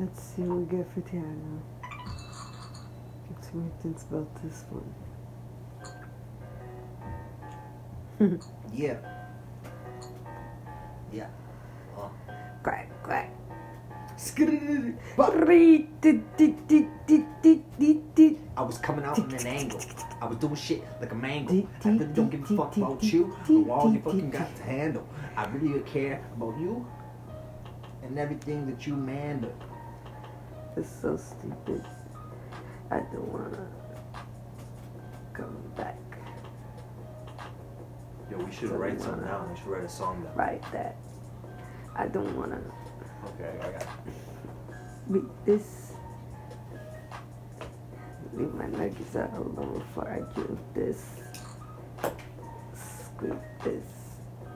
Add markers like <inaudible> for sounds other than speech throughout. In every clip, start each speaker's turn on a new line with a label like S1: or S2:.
S1: Let's see what we get for some more things about this one. <laughs>
S2: Yeah. Yeah. Oh.
S1: Quack, quack.
S2: But
S1: I
S2: I was coming out in an angle. I was doing shit like a mango. I really don't give a fuck about you or all you fucking got to handle. I really care about you and everything that you mandle.
S1: It's so stupid. I don't wanna come back.
S2: Yo, we should write something down. We should write a song down.
S1: Write that. I don't wanna
S2: Okay, I got it.
S1: this. Leave my nuggets out alone before I do this. Scoop this.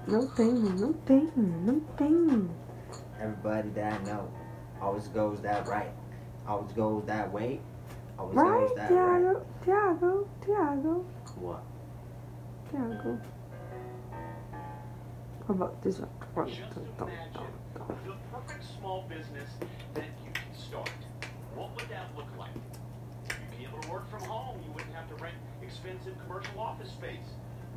S1: No thing, no thing, no thing.
S2: Everybody that I know always goes that right. I always goes that way. I Always
S1: Right,
S2: goes that right.
S1: Tiago, Tiago, Tiago,
S2: What?
S1: Tiago. How about this one? One,
S3: Just
S1: two,
S3: imagine
S1: dum, dum.
S3: the perfect small business that you can start. What would that look like? You'd be able to work from home. You wouldn't have to rent expensive commercial office space.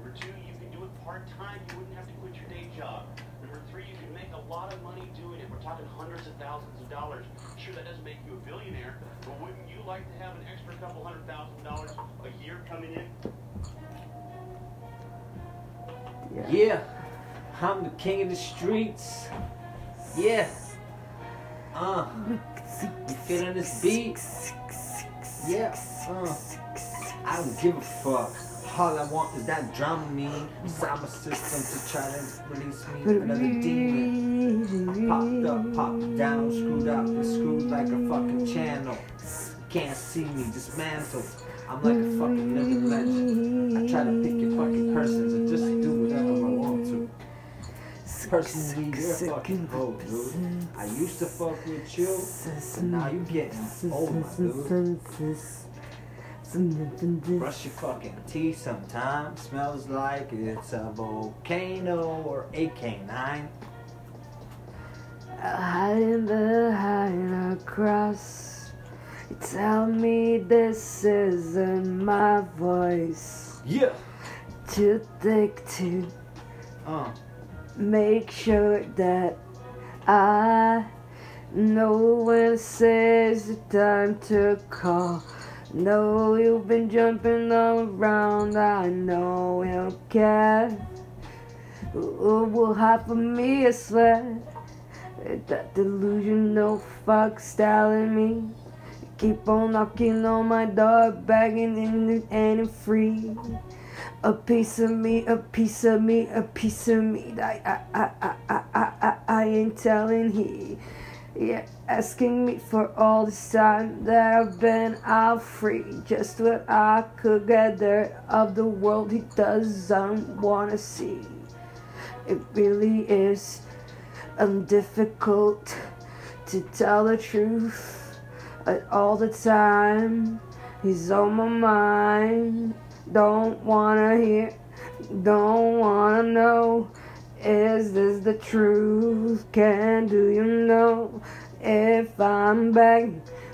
S3: Number two, you can do it part-time. You wouldn't have to quit your day job. Number three, you can make a lot of money doing it. We're talking hundreds of thousands of dollars. Sure, that doesn't make you a billionaire, but wouldn't you like to have an extra couple hundred thousand dollars a year coming in?
S1: Yeah.
S2: Yeah, I'm the king of the streets. Yeah. Uh, you feeling this beat? Yeah. Uh, I don't give a fuck. All I want is that drama mean inside my system to try to release me another demon. Popped up, popped down, screwed up, and screwed like a fucking channel. Can't see me dismantled. I'm like a fucking living legend. I try to pick your fucking persons and just do whatever I want to. Personally, you're fucking hoe, dude. I used to fuck with you, but now you getting old, my dude. Brush your fucking teeth sometimes. Smells like it's a volcano or a canine.
S1: Hiding behind a cross. You tell me this isn't my voice.
S2: Yeah.
S1: Too thick to
S2: Uh.
S1: make sure that I know when it says the time to call. No, you've been jumping all around. I know you don't care. Who will have for me a sled? That delusional fuck's telling me. Keep on knocking on my door, begging and it ain't free. A piece of me, a piece of me, a piece of me. I, I, I, I, I, I, I ain't telling he. Yeah, asking me for all this time that I've been out free. Just what I could gather of the world he doesn't wanna see. It really is um, difficult to tell the truth all the time. He's on my mind. Don't wanna hear, don't wanna know. Is this the truth? Can do you know if I'm back?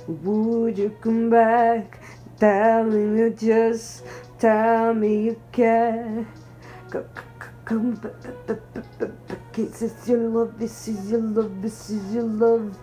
S1: Would you come back? Tell me you just tell me you care. Co- co- Come back, back, back. This is your love, this is your love, this is your love.